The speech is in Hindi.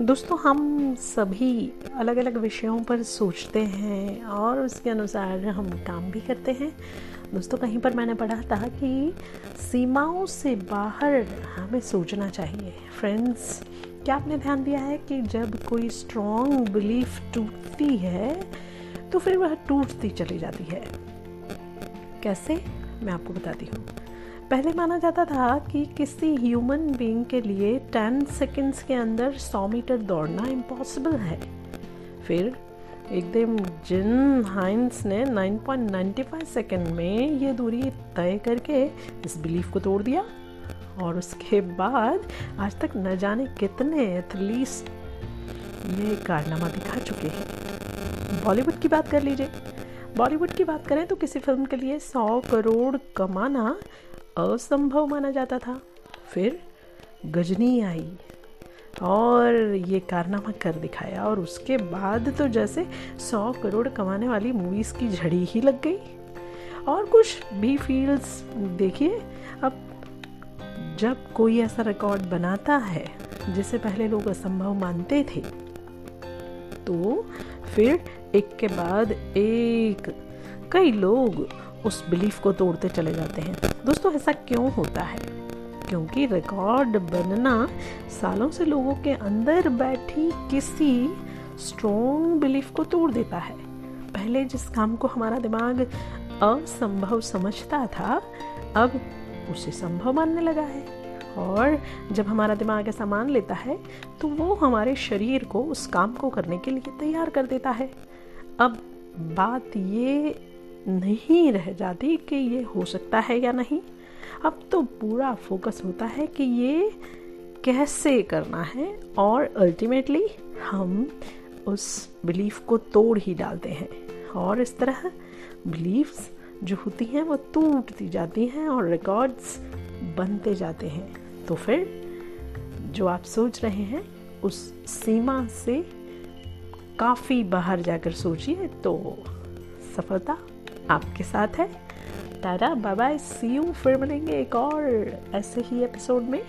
दोस्तों, हम सभी अलग अलग विषयों पर सोचते हैं और उसके अनुसार हम काम भी करते हैं। दोस्तों, कहीं पर मैंने पढ़ा था कि सीमाओं से बाहर हमें सोचना चाहिए। फ्रेंड्स क्या आपने ध्यान दिया है कि जब कोई स्ट्रॉन्ग बिलीफ टूटती है तो फिर वह टूटती चली जाती है? कैसे? मैं आपको बताती हूँ। पहले माना जाता था कि किसी ह्यूमन बीइंग के लिए 10 सेकंड्स के अंदर 100 मीटर दौड़ना इम्पॉसिबल है। फिर एक दिन जिन हाइंस ने 9.95 सेकंड में ये दूरी तय करके इस बिलीफ को तोड़ दिया और उसके बाद आज तक न जाने कितने एथलीट्स ये कारनामा दिखा चुके हैं। बॉलीवुड की बात कर लीजिए। बॉलीवुड की बात करें तो किसी फ़िल्म के लिए 100 करोड़ कमाना असंभव माना जाता था। फिर गजनी आई और ये कारनामा कर दिखाया और उसके बाद तो जैसे सौ करोड़ कमाने वाली मूवीज़ की झड़ी ही लग गई। और कुछ भी फील्ड्स देखिए, अब जब कोई ऐसा रिकॉर्ड बनाता है जिसे पहले लोग असंभव मानते थे तो फिर एक के बाद एक, कई लोग उस बिलीफ को तोड़ते चले जाते हैं। दोस्तों, ऐसा क्यों होता है? क्योंकि रिकॉर्ड बनना सालों से लोगों के अंदर बैठी किसी स्ट्रॉन्ग बिलीफ को तोड़ देता है। पहले जिस काम को हमारा दिमाग असंभव समझता था, अब उसे संभव मानने लगा है। और जब हमारा दिमाग ऐसा मान लेता है तो वो हमारे शरीर को उस काम को करने के लिए तैयार कर देता है। अब बात ये नहीं रह जाती कि ये हो सकता है या नहीं। अब तो पूरा फोकस होता है कि ये कैसे करना है और अल्टीमेटली हम उस बिलीफ को तोड़ ही डालते हैं। और इस तरह बिलीफ्स जो होती हैं वो टूटती जाती हैं और रिकॉर्ड्स बनते जाते हैं। तो फिर जो आप सोच रहे हैं, उस सीमा से काफ़ी बाहर जाकर सोचिए तो सफलता आपके साथ है। Tata bye bye see you फिर मिलेंगे एक और ऐसे ही एपिसोड में।